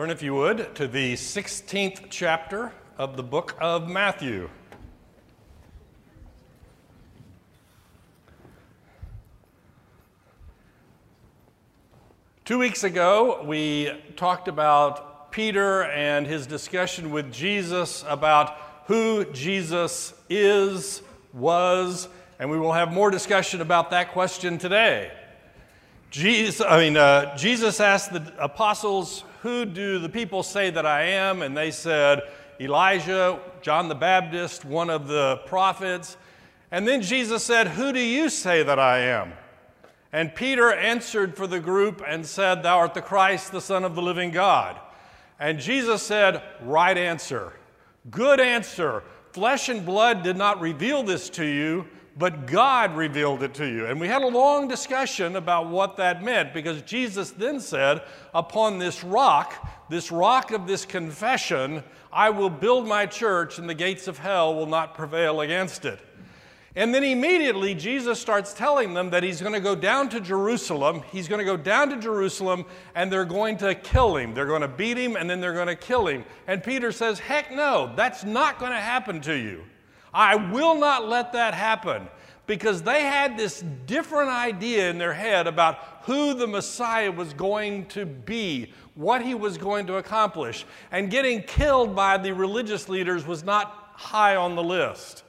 Turn, if you would, to the 16th chapter of the book of Matthew. Two weeks ago, we talked about Peter and his discussion with Jesus about who Jesus is, was, and we will have more discussion about that question today. Jesus, I mean, uh, Jesus asked the apostles, Who do the people say that I am? And they said, Elijah, John the Baptist, one of the prophets. And then Jesus said, Who do you say that I am? And Peter answered for the group and said, Thou art the Christ, the Son of the living God. And Jesus said, Right answer. Good answer. Flesh and blood did not reveal this to you, but God revealed it to you. And we had a long discussion about what that meant because Jesus then said, Upon this rock, this rock of this confession, I will build my church, and the gates of hell will not prevail against it. And then immediately Jesus starts telling them that he's going to go down to Jerusalem. He's going to go down to Jerusalem and they're going to kill him. They're going to beat him and then they're going to kill him. And Peter says, Heck no, that's not going to happen to you. I will not let that happen because they had this different idea in their head about who the Messiah was going to be, what he was going to accomplish. And getting killed by the religious leaders was not high on the list.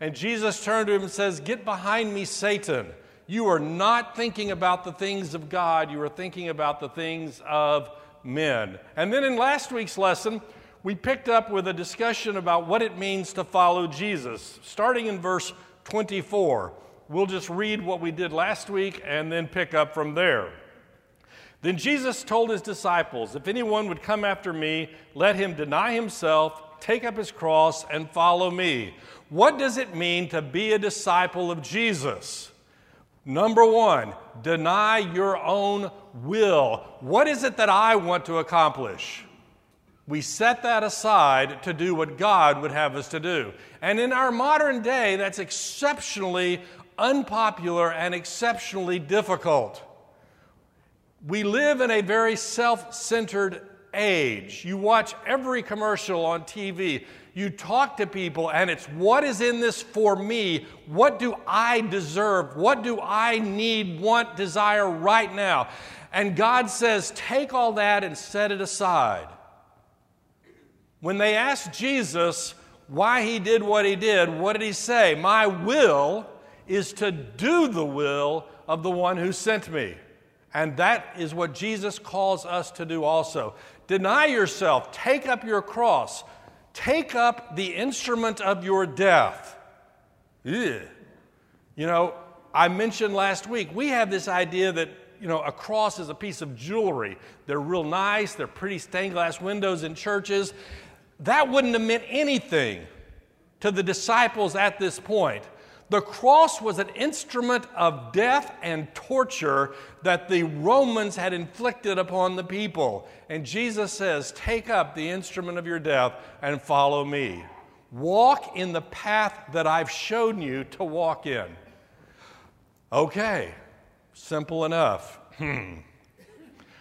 And Jesus turned to him and says, Get behind me, Satan. You are not thinking about the things of God, you are thinking about the things of men. And then in last week's lesson, we picked up with a discussion about what it means to follow Jesus, starting in verse 24. We'll just read what we did last week and then pick up from there. Then Jesus told his disciples, If anyone would come after me, let him deny himself, take up his cross, and follow me. What does it mean to be a disciple of Jesus? Number one, deny your own will. What is it that I want to accomplish? We set that aside to do what God would have us to do. And in our modern day, that's exceptionally unpopular and exceptionally difficult. We live in a very self centered age. You watch every commercial on TV, you talk to people, and it's what is in this for me? What do I deserve? What do I need, want, desire right now? And God says, take all that and set it aside. When they asked Jesus why he did what he did, what did he say? My will is to do the will of the one who sent me. And that is what Jesus calls us to do also. Deny yourself, take up your cross, take up the instrument of your death. Ugh. You know, I mentioned last week, we have this idea that you know, a cross is a piece of jewelry. They're real nice, they're pretty stained glass windows in churches that wouldn't have meant anything to the disciples at this point. The cross was an instrument of death and torture that the Romans had inflicted upon the people. And Jesus says, Take up the instrument of your death and follow me. Walk in the path that I've shown you to walk in. Okay, simple enough. Hmm.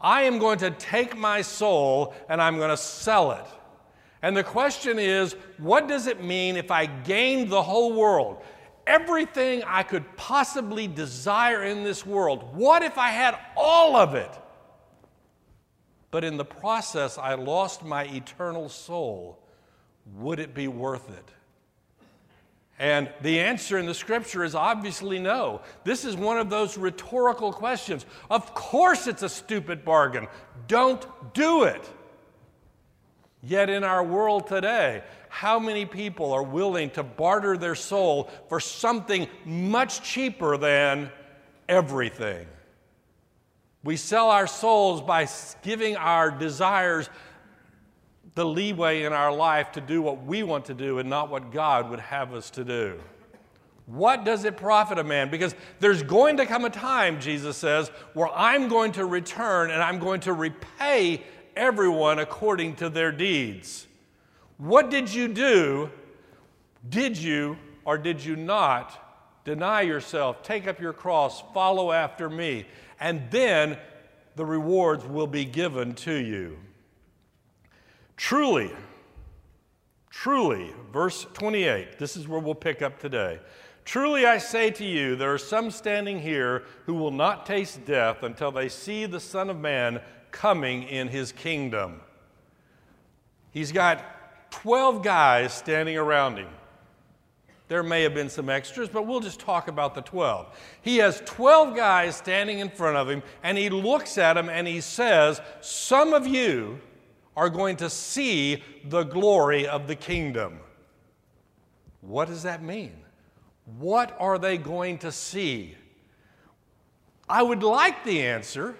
I am going to take my soul and I'm going to sell it. And the question is, what does it mean if I gained the whole world? Everything I could possibly desire in this world. What if I had all of it? But in the process, I lost my eternal soul. Would it be worth it? And the answer in the scripture is obviously no. This is one of those rhetorical questions. Of course, it's a stupid bargain. Don't do it. Yet, in our world today, how many people are willing to barter their soul for something much cheaper than everything? We sell our souls by giving our desires the leeway in our life to do what we want to do and not what God would have us to do. What does it profit a man? Because there's going to come a time, Jesus says, where I'm going to return and I'm going to repay everyone according to their deeds. What did you do? Did you or did you not deny yourself, take up your cross, follow after me, and then the rewards will be given to you? Truly, truly, verse 28, this is where we'll pick up today. Truly I say to you, there are some standing here who will not taste death until they see the Son of Man coming in his kingdom. He's got 12 guys standing around him. There may have been some extras, but we'll just talk about the 12. He has 12 guys standing in front of him, and he looks at them and he says, Some of you are going to see the glory of the kingdom. What does that mean? What are they going to see? I would like the answer,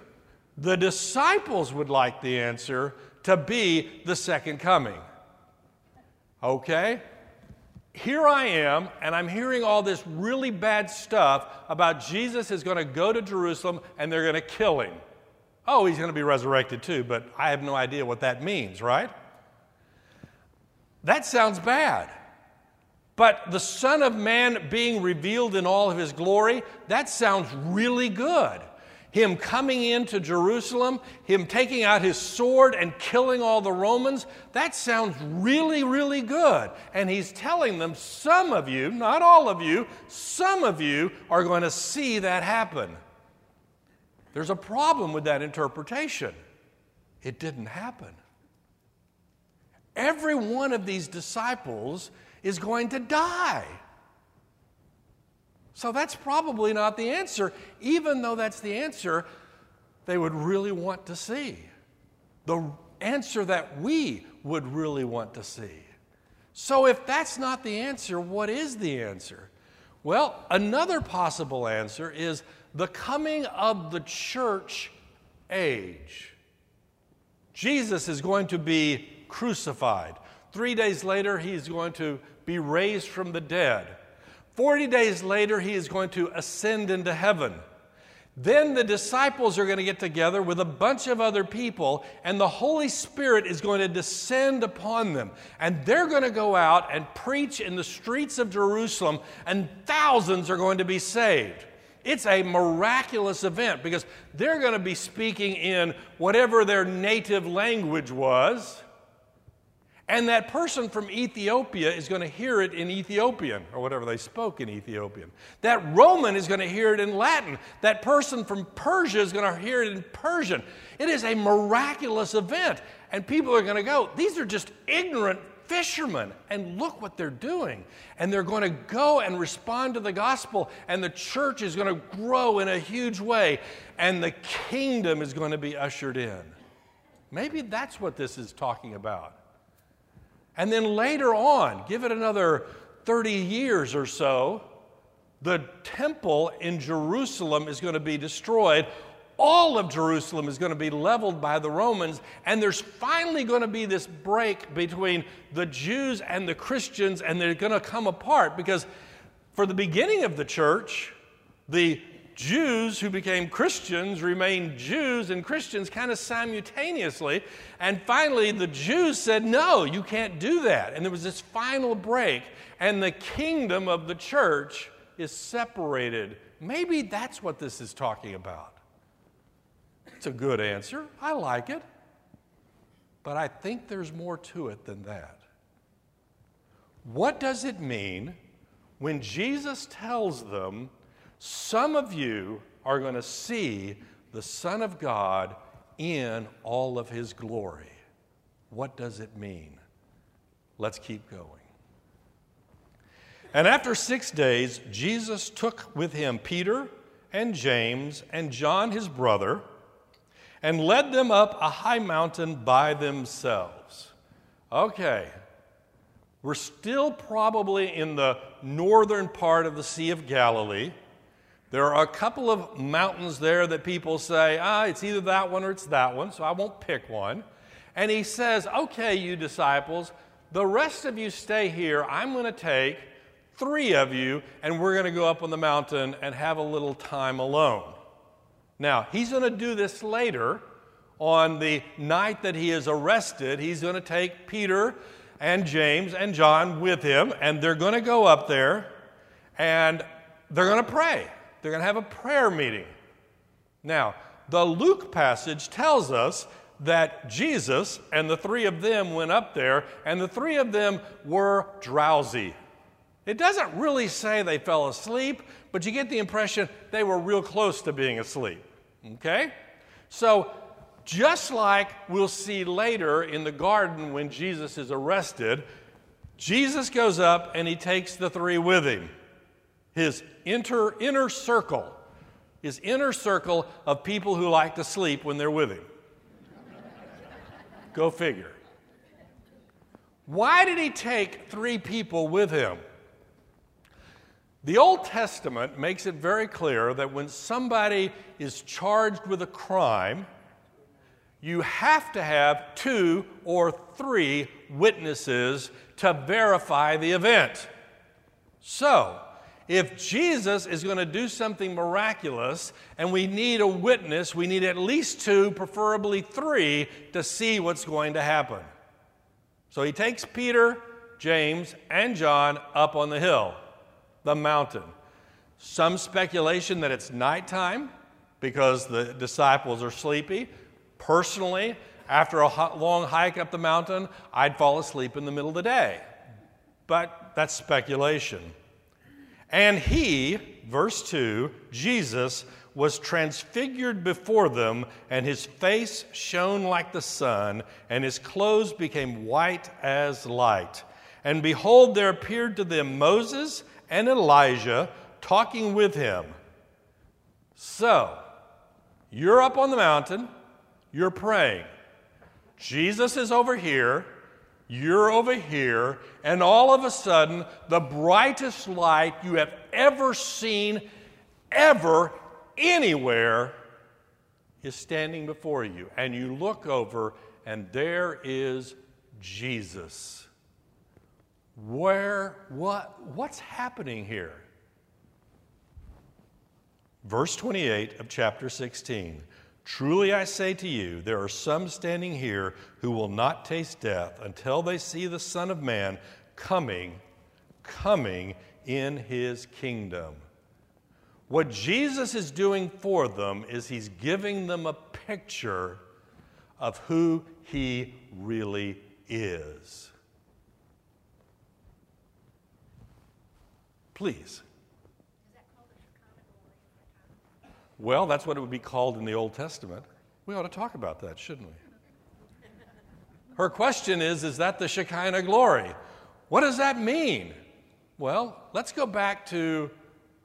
the disciples would like the answer to be the second coming. Okay? Here I am, and I'm hearing all this really bad stuff about Jesus is going to go to Jerusalem and they're going to kill him. Oh, he's going to be resurrected too, but I have no idea what that means, right? That sounds bad. But the Son of Man being revealed in all of his glory, that sounds really good. Him coming into Jerusalem, him taking out his sword and killing all the Romans, that sounds really, really good. And he's telling them, some of you, not all of you, some of you are going to see that happen. There's a problem with that interpretation. It didn't happen. Every one of these disciples is going to die. So that's probably not the answer, even though that's the answer they would really want to see. The answer that we would really want to see. So if that's not the answer, what is the answer? Well, another possible answer is the coming of the church age. Jesus is going to be crucified. Three days later, he's going to be raised from the dead. Forty days later, he is going to ascend into heaven. Then the disciples are going to get together with a bunch of other people, and the Holy Spirit is going to descend upon them. And they're going to go out and preach in the streets of Jerusalem, and thousands are going to be saved. It's a miraculous event because they're going to be speaking in whatever their native language was. And that person from Ethiopia is going to hear it in Ethiopian, or whatever they spoke in Ethiopian. That Roman is going to hear it in Latin. That person from Persia is going to hear it in Persian. It is a miraculous event. And people are going to go, these are just ignorant fishermen, and look what they're doing. And they're going to go and respond to the gospel, and the church is going to grow in a huge way, and the kingdom is going to be ushered in. Maybe that's what this is talking about. And then later on, give it another 30 years or so, the temple in Jerusalem is going to be destroyed all of Jerusalem is going to be leveled by the Romans, and there's finally going to be this break between the Jews and the Christians, and they're going to come apart because for the beginning of the church, the Jews who became Christians remained Jews and Christians kind of simultaneously. And finally, the Jews said, No, you can't do that. And there was this final break, and the kingdom of the church is separated. Maybe that's what this is talking about. It's a good answer. I like it. But I think there's more to it than that. What does it mean when Jesus tells them, Some of you are going to see the Son of God in all of his glory? What does it mean? Let's keep going. And after six days, Jesus took with him Peter and James and John, his brother and led them up a high mountain by themselves. Okay, we're still probably in the northern part of the Sea of Galilee. There are a couple of mountains there that people say, ah, it's either that one or it's that one, so I won't pick one. And he says, Okay, you disciples, the rest of you stay here. I'm going to take three of you, and we're going to go up on the mountain and have a little time alone. Now, he's going to do this later on the night that he is arrested. He's going to take Peter and James and John with him, and they're going to go up there and they're going to pray. They're going to have a prayer meeting. Now, the Luke passage tells us that Jesus and the three of them went up there, and the three of them were drowsy. It doesn't really say they fell asleep, but you get the impression they were real close to being asleep. Okay? So, just like we'll see later in the garden when Jesus is arrested, Jesus goes up and he takes the three with him. His inter, inner circle, his inner circle of people who like to sleep when they're with him. Go figure. Why did he take three people with him? The Old Testament makes it very clear that when somebody is charged with a crime, you have to have two or three witnesses to verify the event. So, if Jesus is going to do something miraculous and we need a witness, we need at least two, preferably three, to see what's going to happen. So he takes Peter, James, and John up on the hill, the mountain. Some speculation that it's nighttime because the disciples are sleepy. Personally, after a long hike up the mountain, I'd fall asleep in the middle of the day. But that's speculation. And he, verse 2, Jesus, was transfigured before them, and his face shone like the sun, and his clothes became white as light. And behold, there appeared to them Moses and Elijah talking with him. So, you're up on the mountain, you're praying. Jesus is over here, you're over here, and all of a sudden, the brightest light you have ever seen, ever, anywhere, is standing before you. And you look over, and there is Jesus. Where, what, what's happening here? Verse 28 of chapter 16. Truly I say to you, there are some standing here who will not taste death until they see the Son of Man coming, coming in his kingdom. What Jesus is doing for them is he's giving them a picture of who he really is. Please. Well, that's what it would be called in the Old Testament. We ought to talk about that, shouldn't we? Her question is Is that the Shekinah glory? What does that mean? Well, let's go back to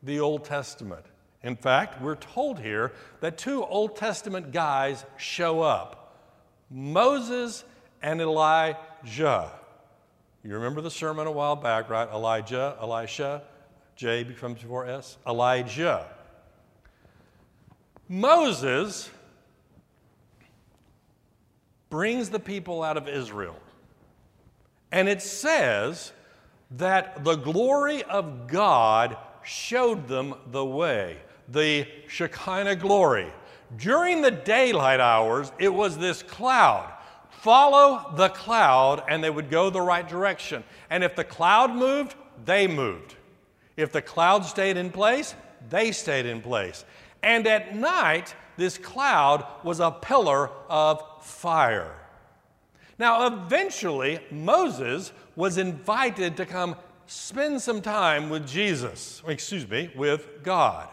the Old Testament. In fact, we're told here that two Old Testament guys show up Moses and Elijah. You remember the sermon a while back, right? Elijah, Elisha, J becomes before S. Elijah. Moses brings the people out of Israel. And it says that the glory of God showed them the way, the Shekinah glory. During the daylight hours, it was this cloud. Follow the cloud, and they would go the right direction. And if the cloud moved, they moved. If the cloud stayed in place, they stayed in place. And at night, this cloud was a pillar of fire. Now, eventually, Moses was invited to come spend some time with Jesus, excuse me, with God.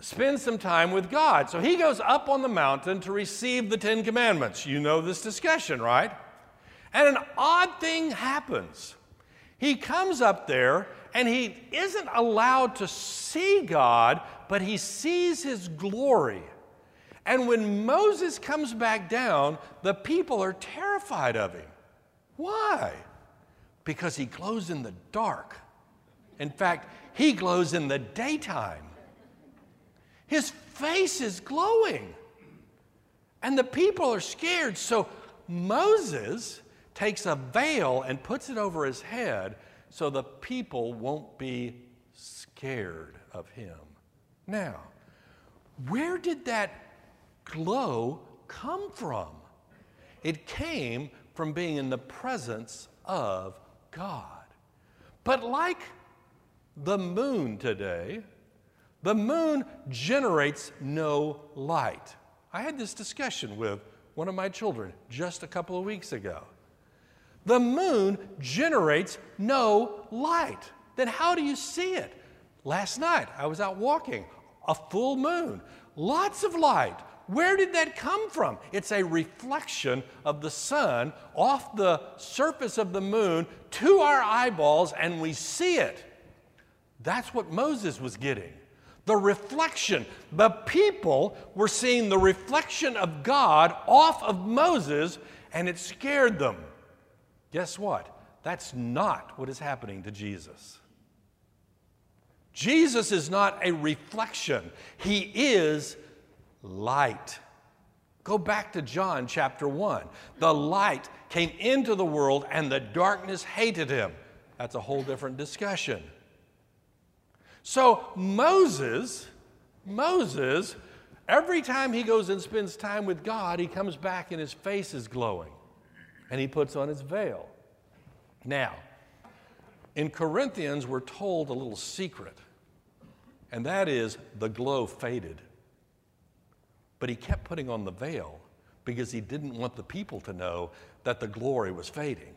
Spend some time with God. So he goes up on the mountain to receive the Ten Commandments. You know this discussion, right? And an odd thing happens. He comes up there and he isn't allowed to see God, but he sees his glory. And when Moses comes back down, the people are terrified of him. Why? Because he glows in the dark. In fact, he glows in the daytime. His face is glowing. And the people are scared. So Moses takes a veil and puts it over his head so the people won't be scared of him. Now, where did that glow come from? It came from being in the presence of God. But like the moon today, the moon generates no light. I had this discussion with one of my children just a couple of weeks ago. The moon generates no light. Then how do you see it? Last night I was out walking, a full moon, lots of light. Where did that come from? It's a reflection of the sun off the surface of the moon to our eyeballs, and we see it. That's what Moses was getting. The reflection. The people were seeing the reflection of God off of Moses, and it scared them. Guess what? That's not what is happening to Jesus. Jesus is not a reflection, He is light. Go back to John chapter 1. The light came into the world and the darkness hated him. That's a whole different discussion. So, Moses, Moses, every time he goes and spends time with God, he comes back and his face is glowing and he puts on his veil. Now, in Corinthians, we're told a little secret, and that is the glow faded. But he kept putting on the veil because he didn't want the people to know that the glory was fading.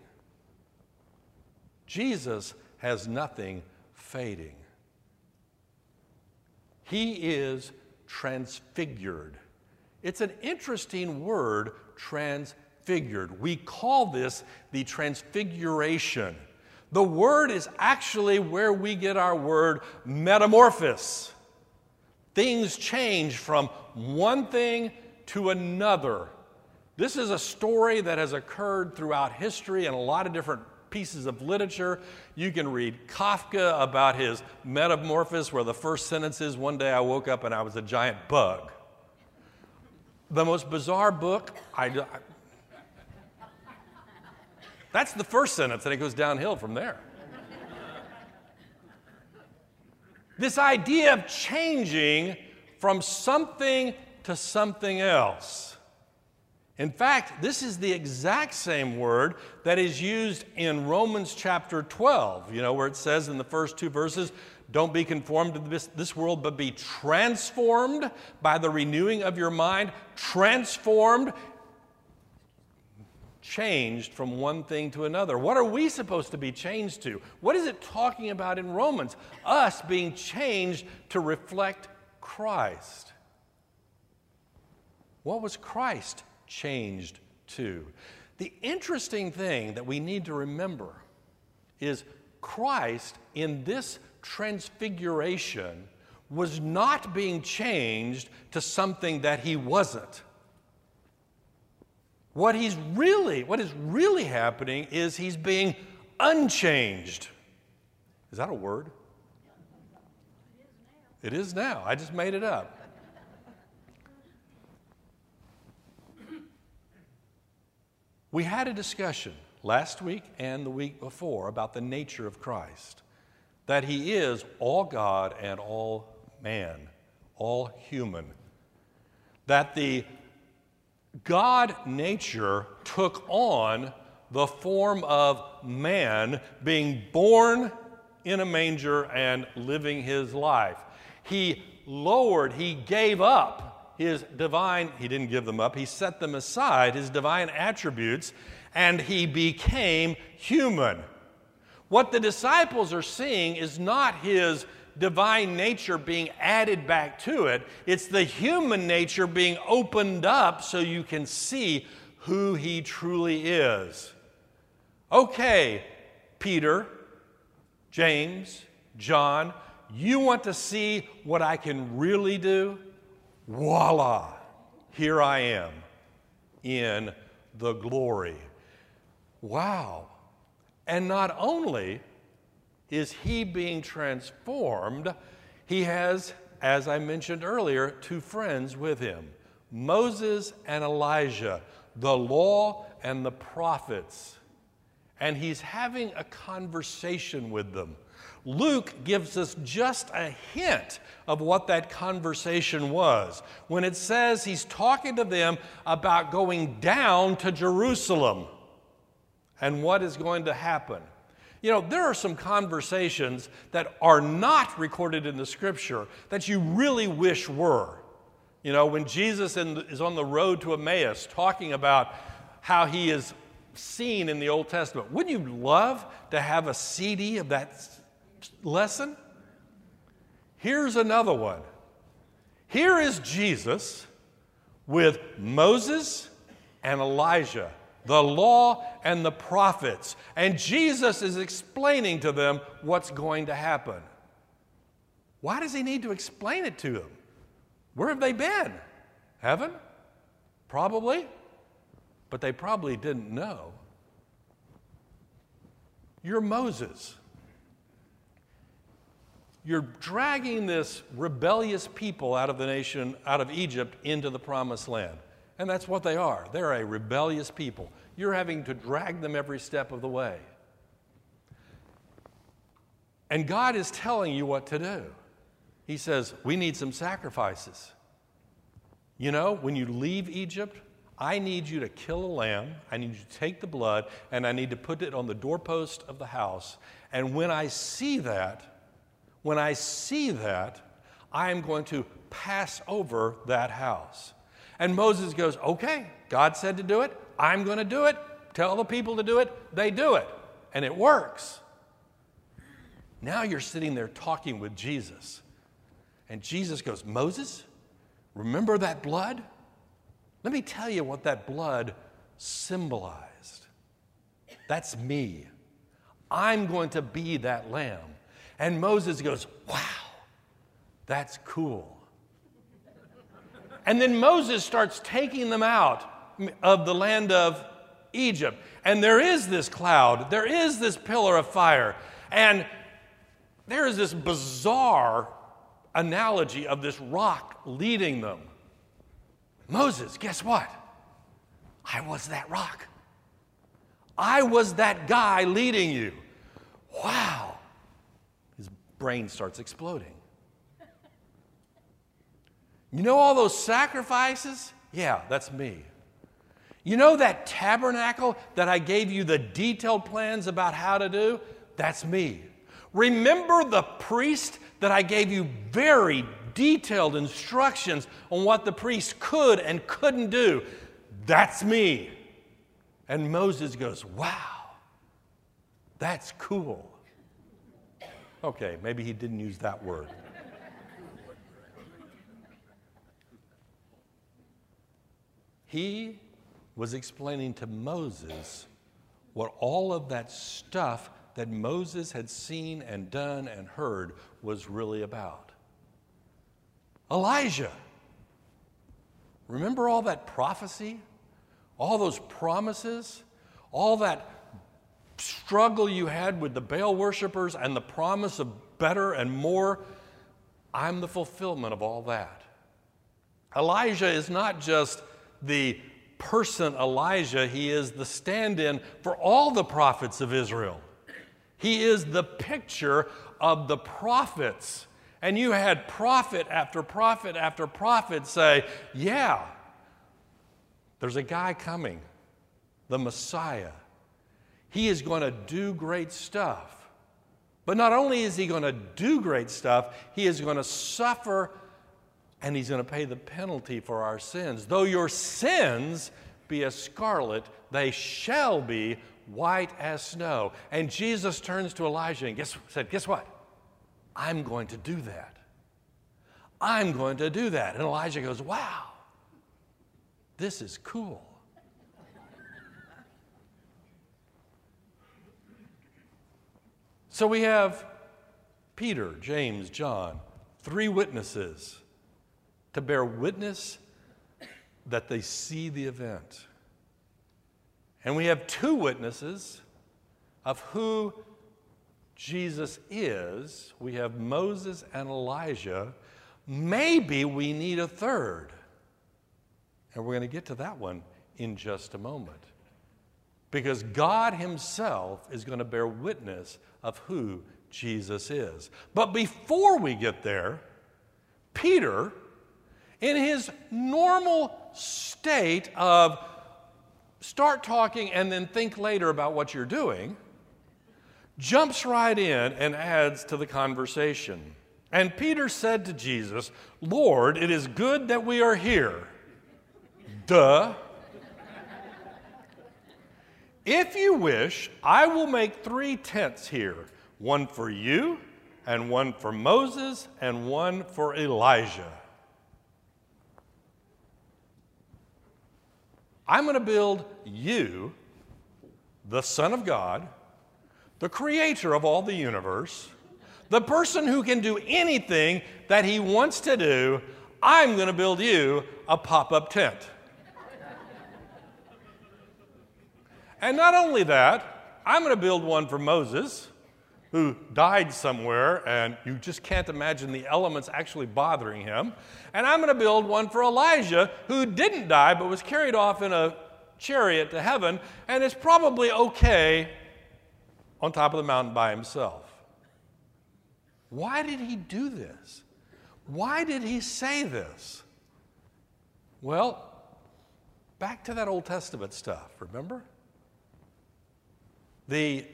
Jesus has nothing fading. He is transfigured. It's an interesting word, transfigured. We call this the transfiguration. The word is actually where we get our word metamorphosis. Things change from one thing to another. This is a story that has occurred throughout history in a lot of different pieces of literature. You can read Kafka about his metamorphosis, where the first sentence is One day I woke up and I was a giant bug. The most bizarre book, I that's the first sentence, and it goes downhill from there. this idea of changing from something to something else. In fact, this is the exact same word that is used in Romans chapter 12, you know, where it says in the first two verses, don't be conformed to this, this, world, but be transformed by the renewing of your mind. Transformed, changed from one thing to another. What are we supposed to be changed to? What is it talking about in Romans? Us being changed to reflect Christ. What was Christ changed to? The interesting thing that we need to remember is Christ in this transfiguration was not being changed to something that he wasn't. What he's really, what is really happening is he's being unchanged. Is that a word? It is now. I just made it up. We had a discussion last week and the week before about the nature of Christ that he is all God and all man, all human. That the God nature took on the form of man, being born in a manger and living his life. He lowered, he gave up his divine, he didn't give them up, he set them aside, his divine attributes, and he became human. What the disciples are seeing is not his divine nature being added back to it, it's the human nature being opened up so you can see who he truly is. Okay, Peter, James, John, you want to see what I can really do? Voila, here I am in the glory. Wow. And not only is he being transformed, he has, as I mentioned earlier, two friends with him Moses and Elijah, the law and the prophets. And he's having a conversation with them. Luke gives us just a hint of what that conversation was when it says he's talking to them about going down to Jerusalem and what is going to happen. You know, there are some conversations that are not recorded in the scripture that you really wish were. You know, when Jesus is on the road to Emmaus talking about how he is seen in the Old Testament, wouldn't you love to have a CD of that lesson? Here's another one. Here is Jesus with Moses and Elijah, the law and the prophets. And Jesus is explaining to them what's going to happen. Why does he need to explain it to them? Where have they been? Heaven? Probably. But they probably didn't know. You're Moses. You're dragging this rebellious people out of the nation, out of Egypt, into the promised land. And that's what they are. They're a rebellious people. You're having to drag them every step of the way. And God is telling you what to do. He says, We need some sacrifices. You know, when you leave Egypt, I need you to kill a lamb. I need you to take the blood, and I need to put it on the doorpost of the house. And when I see that, when I see that, I am going to pass over that house. And Moses goes, Okay, God said to do it. I'm going to do it. Tell the people to do it. They do it. And it works. Now you're sitting there talking with Jesus. And Jesus goes, Moses, remember that blood? Let me tell you what that blood symbolized. That's me. I'm going to be that lamb. And Moses goes, Wow, that's cool. And then Moses starts taking them out of the land of Egypt. And there is this cloud, there is this pillar of fire. And there is this bizarre analogy of this rock leading them. Moses, guess what? I was that rock. I was that guy leading you. Wow His brain starts exploding. You know all those sacrifices? Yeah, that's me. You know that tabernacle that I gave you the detailed plans about how to do? That's me. Remember the priest that I gave you very detailed instructions on what the priest could and couldn't do? That's me. And Moses goes, Wow, that's cool. Okay, maybe he didn't use that word. He was explaining to Moses what all of that stuff that Moses had seen and done and heard was really about. Elijah. Remember all that prophecy? All those promises? All that struggle you had with the Baal worshippers and the promise of better and more, I'm the fulfillment of all that. Elijah is not just the person Elijah, he is the stand in for all the prophets of Israel. He is the picture of the prophets. And you had prophet after prophet after prophet say, Yeah, there's a guy coming, the Messiah. He is going to do great stuff. But not only is he going to do great stuff, he is going to suffer and he's going to pay the penalty for our sins. Though your sins be as scarlet, they shall be white as snow. And Jesus turns to Elijah and guess, said, Guess what? I'm going to do that. I'm going to do that. And Elijah goes, Wow, this is cool. So we have Peter, James, John, three witnesses to bear witness that they see the event. And we have two witnesses of who Jesus is. We have Moses and Elijah. Maybe we need a third. And we're going to get to that one in just a moment. Because God Himself is going to bear witness of who Jesus is. But before we get there, Peter, in his normal state of start talking and then think later about what you're doing, jumps right in and adds to the conversation. And Peter said to Jesus, Lord, it is good that we are here. Duh. If you wish, I will make three tents here one for you, and one for Moses, and one for Elijah. I'm going to build you, the Son of God, the creator of all the universe, the person who can do anything that he wants to do. I'm going to build you a pop up tent. and not only that, I'm going to build one for Moses who died somewhere, and you just can't imagine the elements actually bothering him. And I'm going to build one for Elijah, who didn't die but was carried off in a chariot to heaven and is probably okay on top of the mountain by himself. Why did he do this? Why did he say this? Well, back to that Old Testament stuff, remember? The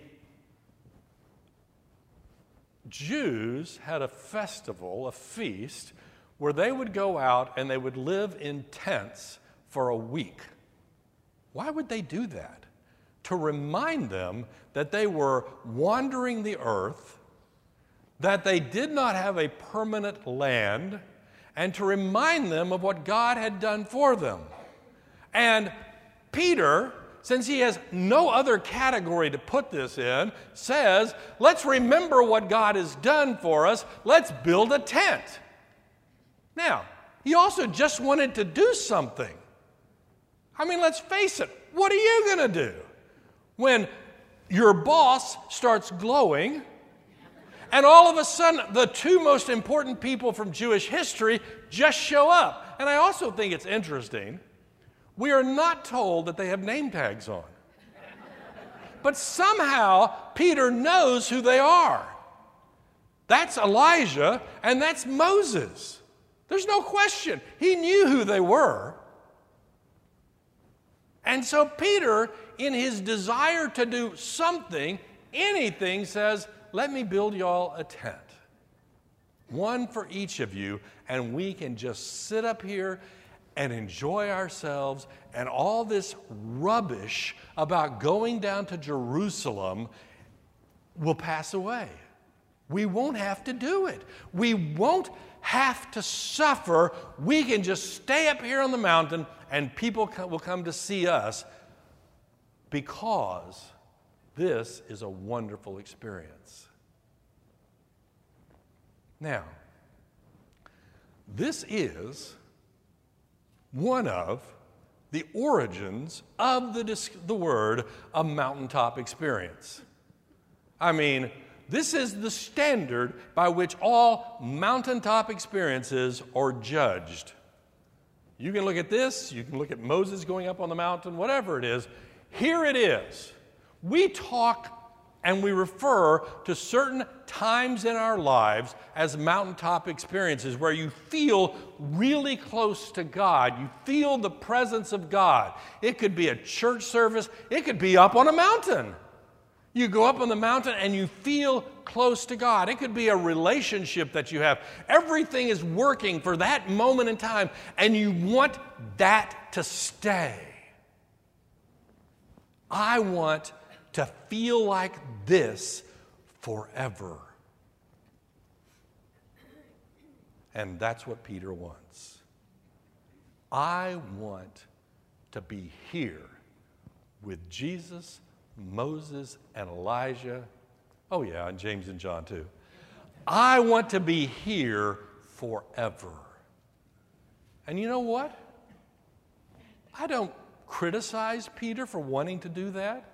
Jews had a festival, a feast, where they would go out and they would live in tents for a week. Why would they do that? To remind them that they were wandering the earth, that they did not have a permanent land, and to remind them of what God had done for them. And Peter since he has no other category to put this in, says, let's remember what God has done for us. Let's build a tent. Now, he also just wanted to do something. I mean, let's face it, what are you going to do when your boss starts glowing and all of a sudden the two most important people from Jewish history just show up? And I also think it's interesting we are not told that they have name tags on. But somehow Peter knows who they are. That's Elijah and that's Moses. There's no question. He knew who they were. And so Peter, in his desire to do something, anything, says, Let me build y'all a tent. One for each of you, and we can just sit up here and enjoy ourselves, and all this rubbish about going down to Jerusalem will pass away. We won't have to do it. We won't have to suffer. We can just stay up here on the mountain, and people will come to see us because this is a wonderful experience. Now, this is one of the origins of the, the word a mountaintop experience. I mean, this is the standard by which all mountaintop experiences are judged. You can look at this, you can look at Moses going up on the mountain, whatever it is. Here it is. We talk and we refer to certain times in our lives as mountaintop experiences where you feel really close to God. You feel the presence of God. It could be a church service, it could be up on a mountain. You go up on the mountain and you feel close to God. It could be a relationship that you have. Everything is working for that moment in time, and you want that to stay. I want to feel like this forever. And that's what Peter wants. I want to be here with Jesus, Moses, and Elijah. Oh, yeah, and James and John too. I want to be here forever. And you know what? I don't criticize Peter for wanting to do that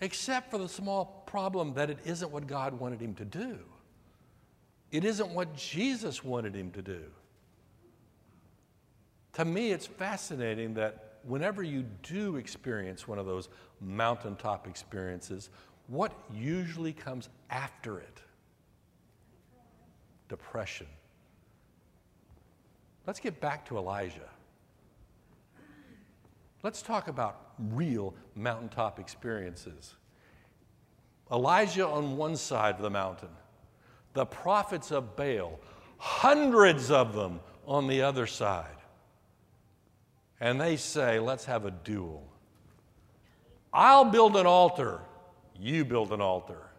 except for the small problem that it isn't what God wanted him to do. It isn't what Jesus wanted him to do. To me, it's fascinating that whenever you do experience one of those mountaintop experiences, what usually comes after it? Depression. Let's get back to Elijah. Let's talk about real mountaintop experiences. Elijah on one side of the mountain, the prophets of Baal, hundreds of them on the other side. And they say, let's have a duel. I'll build an altar, you build an altar.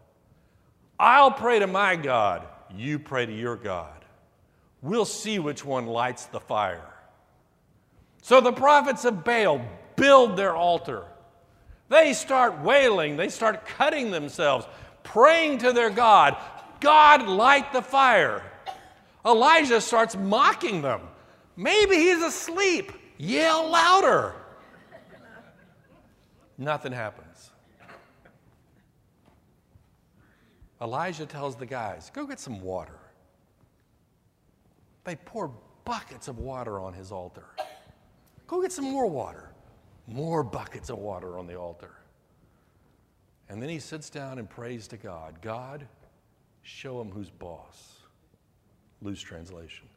I'll pray to my God, you pray to your God. We'll see which one lights the fire. So the prophets of Baal build their altar. They start wailing, they start cutting themselves, praying to their God, God, light the fire. Elijah starts mocking them. Maybe he's asleep. Yell louder. Nothing happens. Elijah tells the guys, Go get some water. They pour buckets of water on his altar. Go get some more water more buckets of water on the altar. And then he sits down and prays to God God, show him who's boss. Loose translation.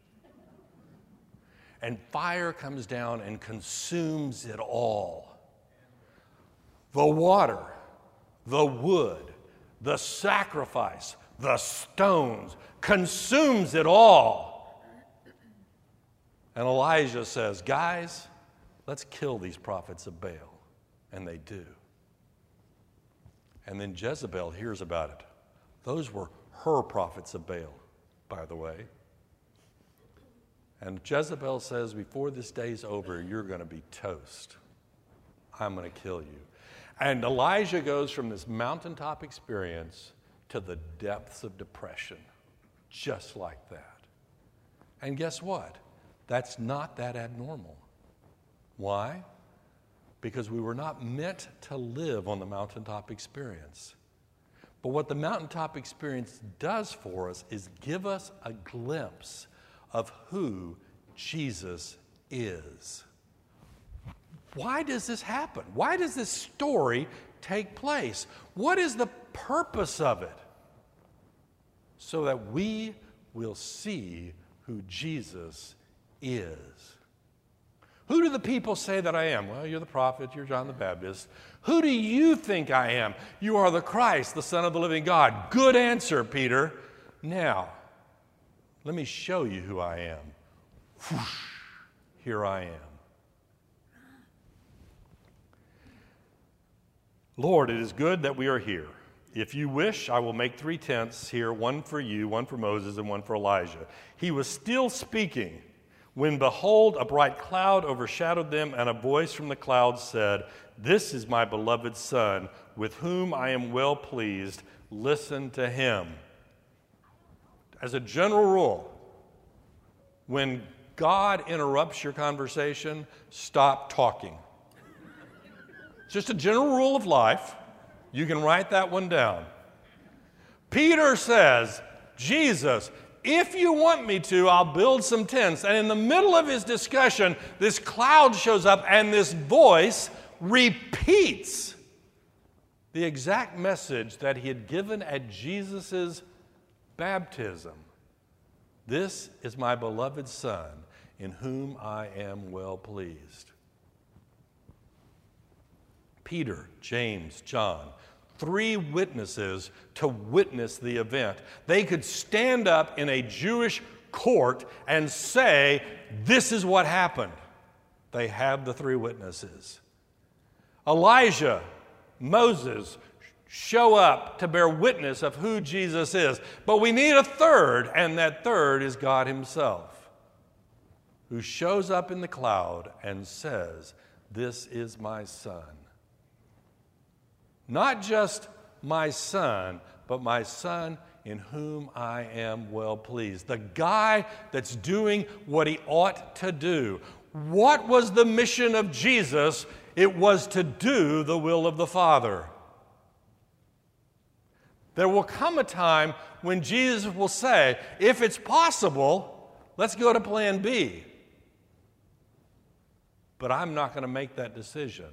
And fire comes down and consumes it all the water, the wood, the sacrifice, the stones, consumes it all. And Elijah says, Guys, Let's kill these prophets of Baal. And they do. And then Jezebel hears about it. Those were her prophets of Baal, by the way. And Jezebel says, Before this day's over, you're going to be toast. I'm going to kill you. And Elijah goes from this mountaintop experience to the depths of depression, just like that. And guess what? That's not that abnormal. Why? Because we were not meant to live on the mountaintop experience. But what the mountaintop experience does for us is give us a glimpse of who Jesus is. Why does this happen? Why does this story take place? What is the purpose of it? So that we will see who Jesus is. Who do the people say that I am? Well, you're the prophet, you're John the Baptist. Who do you think I am? You are the Christ, the Son of the living God. Good answer, Peter. Now, let me show you who I am. Whoosh, here I am. Lord, it is good that we are here. If you wish, I will make three tents here one for you, one for Moses, and one for Elijah. He was still speaking when behold, a bright cloud overshadowed them, and a voice from the cloud said, This is my beloved Son, with whom I am well pleased. Listen to him. As a general rule, when God interrupts your conversation, stop talking. It's just a general rule of life. You can write that one down. Peter says, Jesus, if you want me to, I'll build some tents. And in the middle of his discussion, this cloud shows up and this voice repeats the exact message that he had given at Jesus' baptism. This is my beloved Son, in whom I am well pleased. Peter, James, John, three witnesses to witness the event. They could stand up in a Jewish court and say, This is what happened. They have the three witnesses. Elijah, Moses show up to bear witness of who Jesus is. But we need a third, and that third is God Himself, who shows up in the cloud and says, This is my Son. Not just my son, but my son in whom I am well pleased. The guy that's doing what he ought to do. What was the mission of Jesus? It was to do the will of the Father. There will come a time when Jesus will say, if it's possible, let's go to plan B. but I'm not going to make that decision.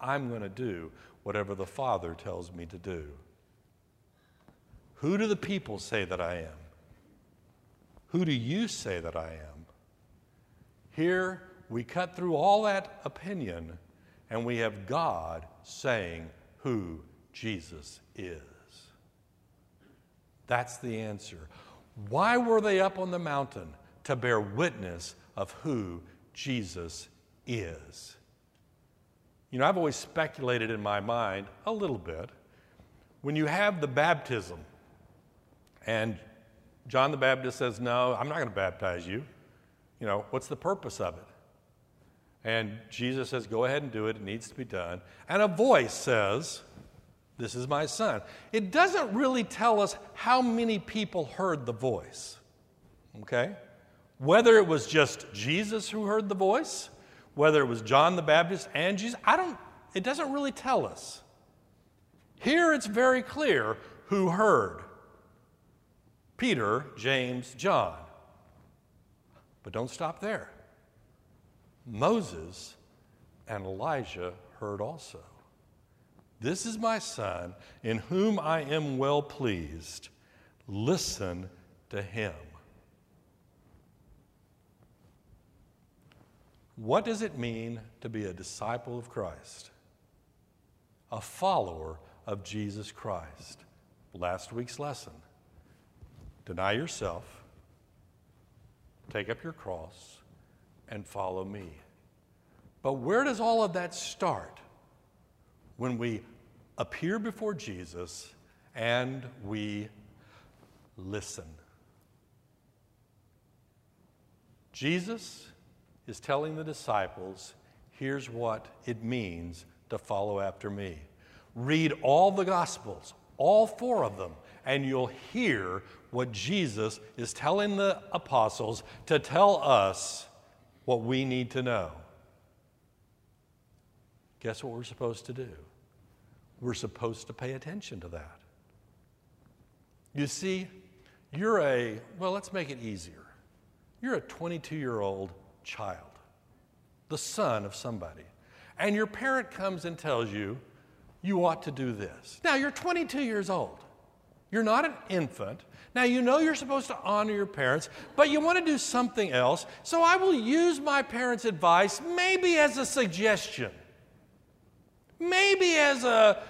I'm going to do whatever the Father tells me to do. Who do the people say that I am? Who do you say that I am? Here we cut through all that opinion and we have God saying who Jesus is. That's the answer. Why were they up on the mountain? To bear witness of who Jesus is. You know, I've always speculated in my mind a little bit. When you have the baptism, and John the Baptist says, No, I'm not going to baptize you. You know, what's the purpose of it? And Jesus says, Go ahead and do it. It needs to be done. And a voice says, This is my son. It doesn't really tell us how many people heard the voice. Okay? Whether it was just Jesus who heard the voice, whether it was John the Baptist and Jesus, I don't, it doesn't really tell us. Here it's very clear who heard Peter, James, John. But don't stop there. Moses and Elijah heard also. This is my son, in whom I am well pleased. Listen to him. What does it mean to be a disciple of Christ? A follower of Jesus Christ. Last week's lesson. Deny yourself, take up your cross, and follow me. But where does all of that start? When we appear before Jesus and we listen. Jesus is telling the disciples here's what it means to follow after me. Read all the Gospels, all four of them, and you'll hear what Jesus is telling the apostles to tell us what we need to know. Guess what we're supposed to do? We're supposed to pay attention to that. You see, you're a, well, let's make it easier. You're a 22 year old child, the son of somebody. And your parent comes and tells you, you ought to do this. Now, you're 22 years old. You're not an infant. Now, you know you're supposed to honor your parents, but you want to do something else. So I will use my parents' advice maybe as a suggestion, maybe as a,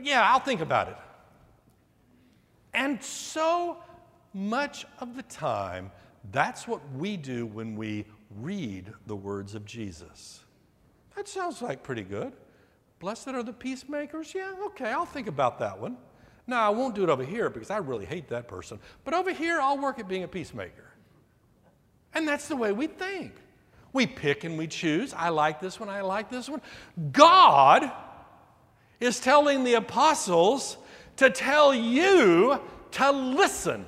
yeah, I'll think about it. And so much of the time, that's what we do when we read the words of Jesus. That sounds like pretty good. Blessed are the peacemakers. Yeah, okay, I'll think about that one. Now, I won't do it over here because I really hate that person. But over here, I'll work at being a peacemaker. And that's the way we think. We pick and we choose. I like this one, I like this one. God is telling the apostles to tell you to listen.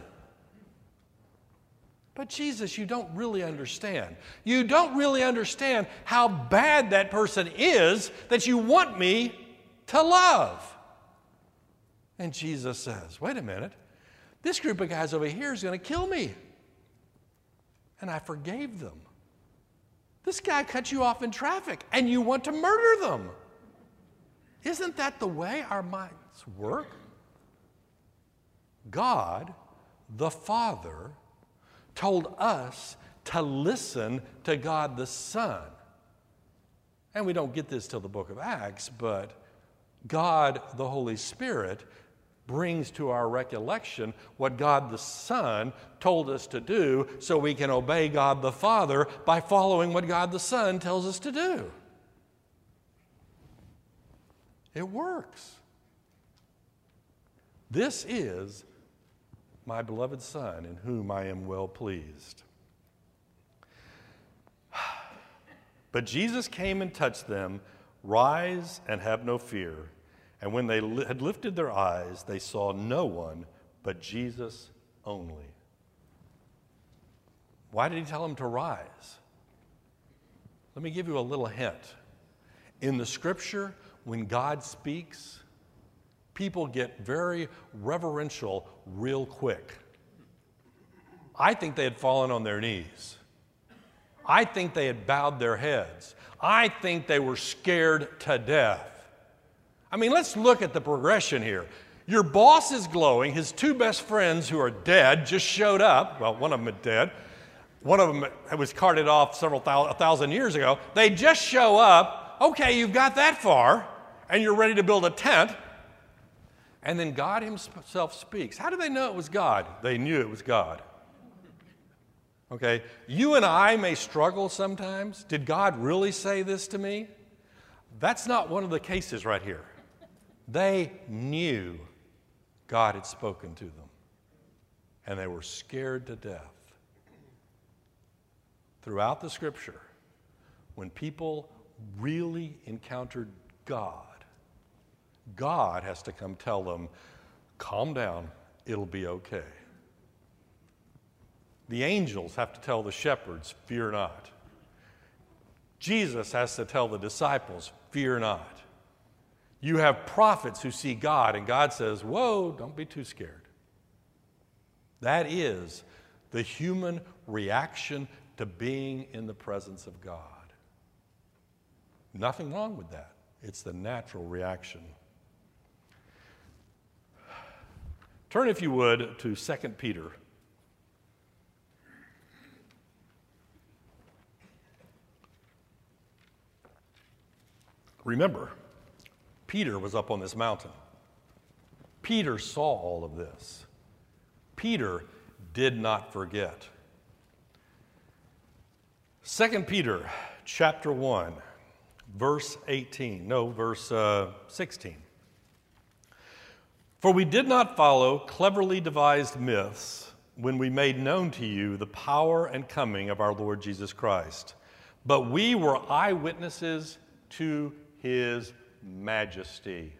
But Jesus, you don't really understand. You don't really understand how bad that person is that you want me to love. And Jesus says, Wait a minute, this group of guys over here is going to kill me. And I forgave them. This guy cut you off in traffic and you want to murder them. Isn't that the way our minds work? God, the Father, told us to listen to God the Son. And we don't get this till the book of Acts, but God the Holy Spirit brings to our recollection what God the Son told us to do so we can obey God the Father by following what God the Son tells us to do. It works. This is my beloved Son, in whom I am well pleased. But Jesus came and touched them. Rise and have no fear. And when they had lifted their eyes, they saw no one but Jesus only. Why did he tell them to rise? Let me give you a little hint. In the scripture, when God speaks, people get very reverential real quick. I think they had fallen on their knees. I think they had bowed their heads. I think they were scared to death. I mean, let's look at the progression here. Your boss is glowing. His two best friends, who are dead, just showed up. Well, one of them is dead. One of them was carted off several thousand, thousand years ago. They just show up. Okay, you've got that far, and you're ready to build a tent. And then God Himself speaks. How do they know it was God? They knew it was God. Okay, you and I may struggle sometimes. Did God really say this to me? That's not one of the cases right here. They knew God had spoken to them, and they were scared to death. Throughout the scripture, when people really encountered God, God has to come tell them, calm down, it'll be okay. The angels have to tell the shepherds, fear not. Jesus has to tell the disciples, fear not. You have prophets who see God, and God says, Whoa, don't be too scared. That is the human reaction to being in the presence of God. Nothing wrong with that. It's the natural reaction. Turn, if you would, to 2 Peter. Remember, Peter was up on this mountain. Peter saw all of this. Peter did not forget. 2 Peter chapter 1, verse 18. No, verse uh, 16. For we did not follow cleverly devised myths when we made known to you the power and coming of our Lord Jesus Christ, but we were eyewitnesses to his majesty.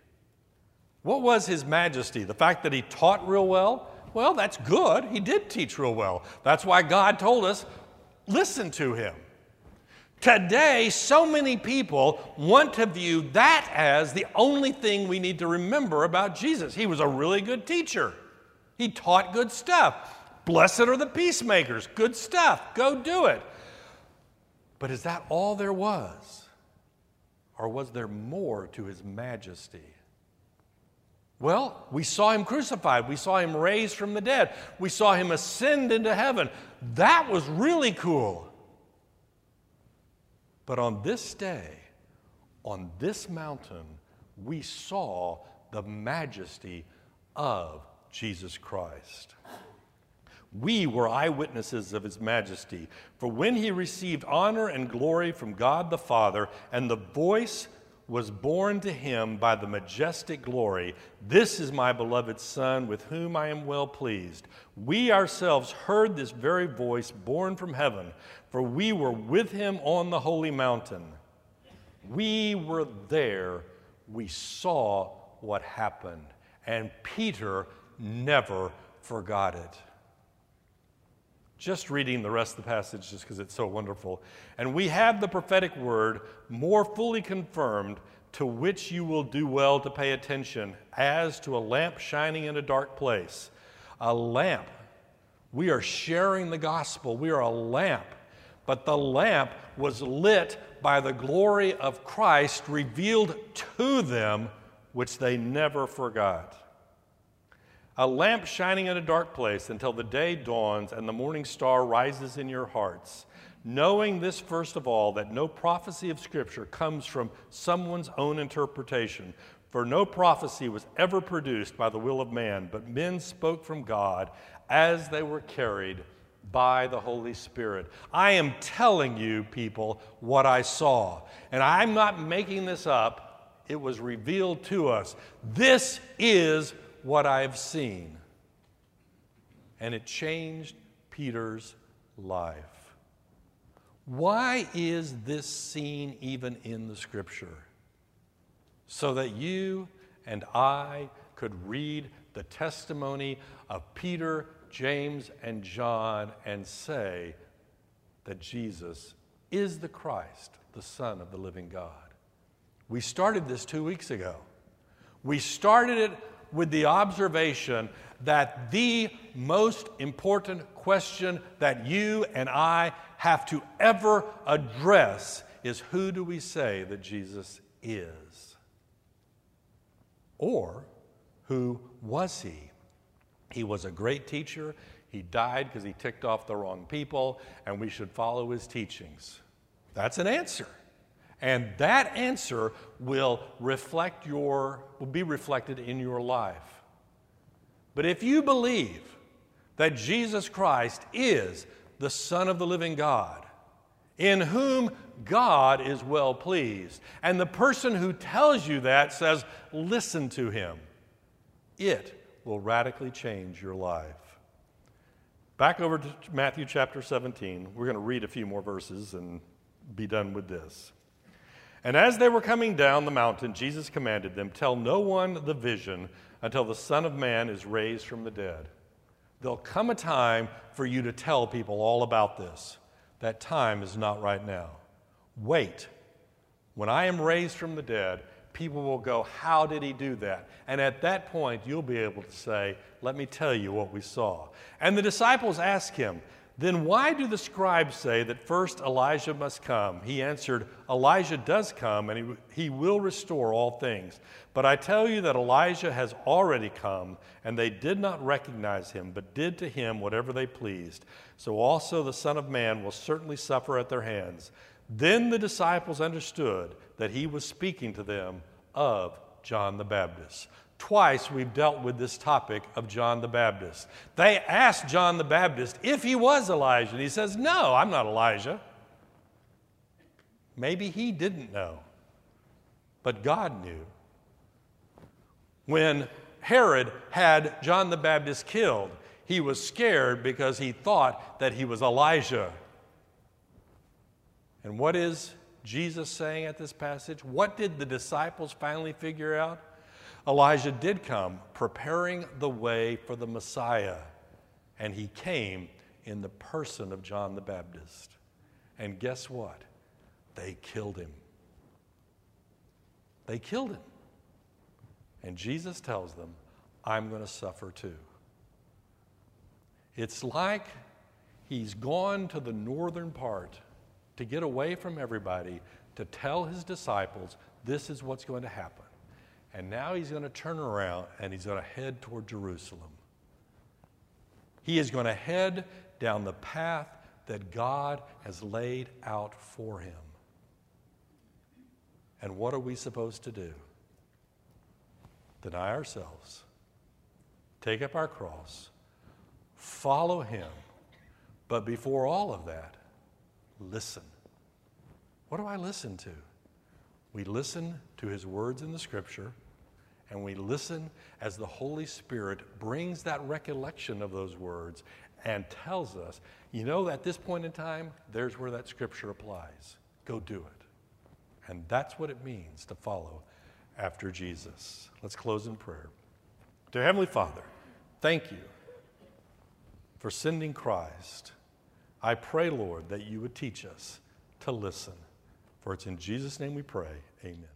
What was his majesty? The fact that he taught real well? Well, that's good. He did teach real well. That's why God told us listen to him. Today, so many people want to view that as the only thing we need to remember about Jesus. He was a really good teacher, he taught good stuff. Blessed are the peacemakers. Good stuff. Go do it. But is that all there was? Or was there more to his majesty? Well, we saw him crucified. We saw him raised from the dead. We saw him ascend into heaven. That was really cool. But on this day, on this mountain, we saw the majesty of Jesus Christ. We were eyewitnesses of his majesty. For when he received honor and glory from God the Father, and the voice was borne to him by the majestic glory, This is my beloved Son, with whom I am well pleased. We ourselves heard this very voice borne from heaven, for we were with him on the holy mountain. We were there, we saw what happened, and Peter never forgot it just reading the rest of the passage just because it's so wonderful. And we have the prophetic word more fully confirmed, to which you will do well to pay attention, as to a lamp shining in a dark place. A lamp. We are sharing the gospel, we are a lamp. But the lamp was lit by the glory of Christ revealed to them, which they never forgot a lamp shining in a dark place until the day dawns and the morning star rises in your hearts. Knowing this, first of all, that no prophecy of Scripture comes from someone's own interpretation, for no prophecy was ever produced by the will of man, but men spoke from God as they were carried by the Holy Spirit. I am telling you, people, what I saw. And I'm not making this up, it was revealed to us. This is what I've seen. And it changed Peter's life. Why is this scene even in the scripture? So that you and I could read the testimony of Peter, James, and John and say that Jesus is the Christ, the Son of the living God. We started this two weeks ago. We started it with the observation that the most important question that you and I have to ever address is who do we say that Jesus is? Or who was he? He was a great teacher. He died because he ticked off the wrong people, and we should follow his teachings. That's an answer. And that answer will reflect your will be reflected in your life. But if you believe that Jesus Christ is the Son of the living God, in whom God is well pleased. And the person who tells you that says, listen to him. It will radically change your life. Back over to Matthew chapter 17. We're going to read a few more verses and be done with this. And as they were coming down the mountain, Jesus commanded them, Tell no one the vision until the Son of Man is raised from the dead. There'll come a time for you to tell people all about this. That time is not right now. Wait. When I am raised from the dead, people will go, How did he do that? And at that point, you'll be able to say, Let me tell you what we saw. And the disciples ask him, Then why do the scribes say that first Elijah must come? He answered, Elijah does come, and he, he will restore all things. But I tell you that Elijah has already come, and they did not recognize him, but did to him whatever they pleased. So also the Son of Man will certainly suffer at their hands. Then the disciples understood that he was speaking to them of John the Baptist. Twice we've dealt with this topic of John the Baptist. They asked John the Baptist if he was Elijah, and he says, No, I'm not Elijah. Maybe he didn't know, but God knew. When Herod had John the Baptist killed, he was scared because he thought that he was Elijah. And what is Jesus saying at this passage? What did the disciples finally figure out? Elijah did come, preparing the way for the Messiah, and he came in the person of John the Baptist. And guess what? They killed him. They killed him. And Jesus tells them, I'm going to suffer too. It's like he's gone to the northern part to get away from everybody, to tell his disciples, this is what's going to happen. And now he's going to turn around and he's going to head toward Jerusalem. He is going to head down the path that God has laid out for him. And what are we supposed to do? Deny ourselves, take up our cross, follow him. But before all of that, listen. What do I listen to? We listen to his words in the scripture, and we listen as the Holy Spirit brings that recollection of those words and tells us, you know, at this point in time, there's where that scripture applies. Go do it. And that's what it means to follow after Jesus. Let's close in prayer. Dear Heavenly Father, thank you for sending Christ I pray, Lord, that you would teach us to listen. For it's in Jesus' name we pray. Amen.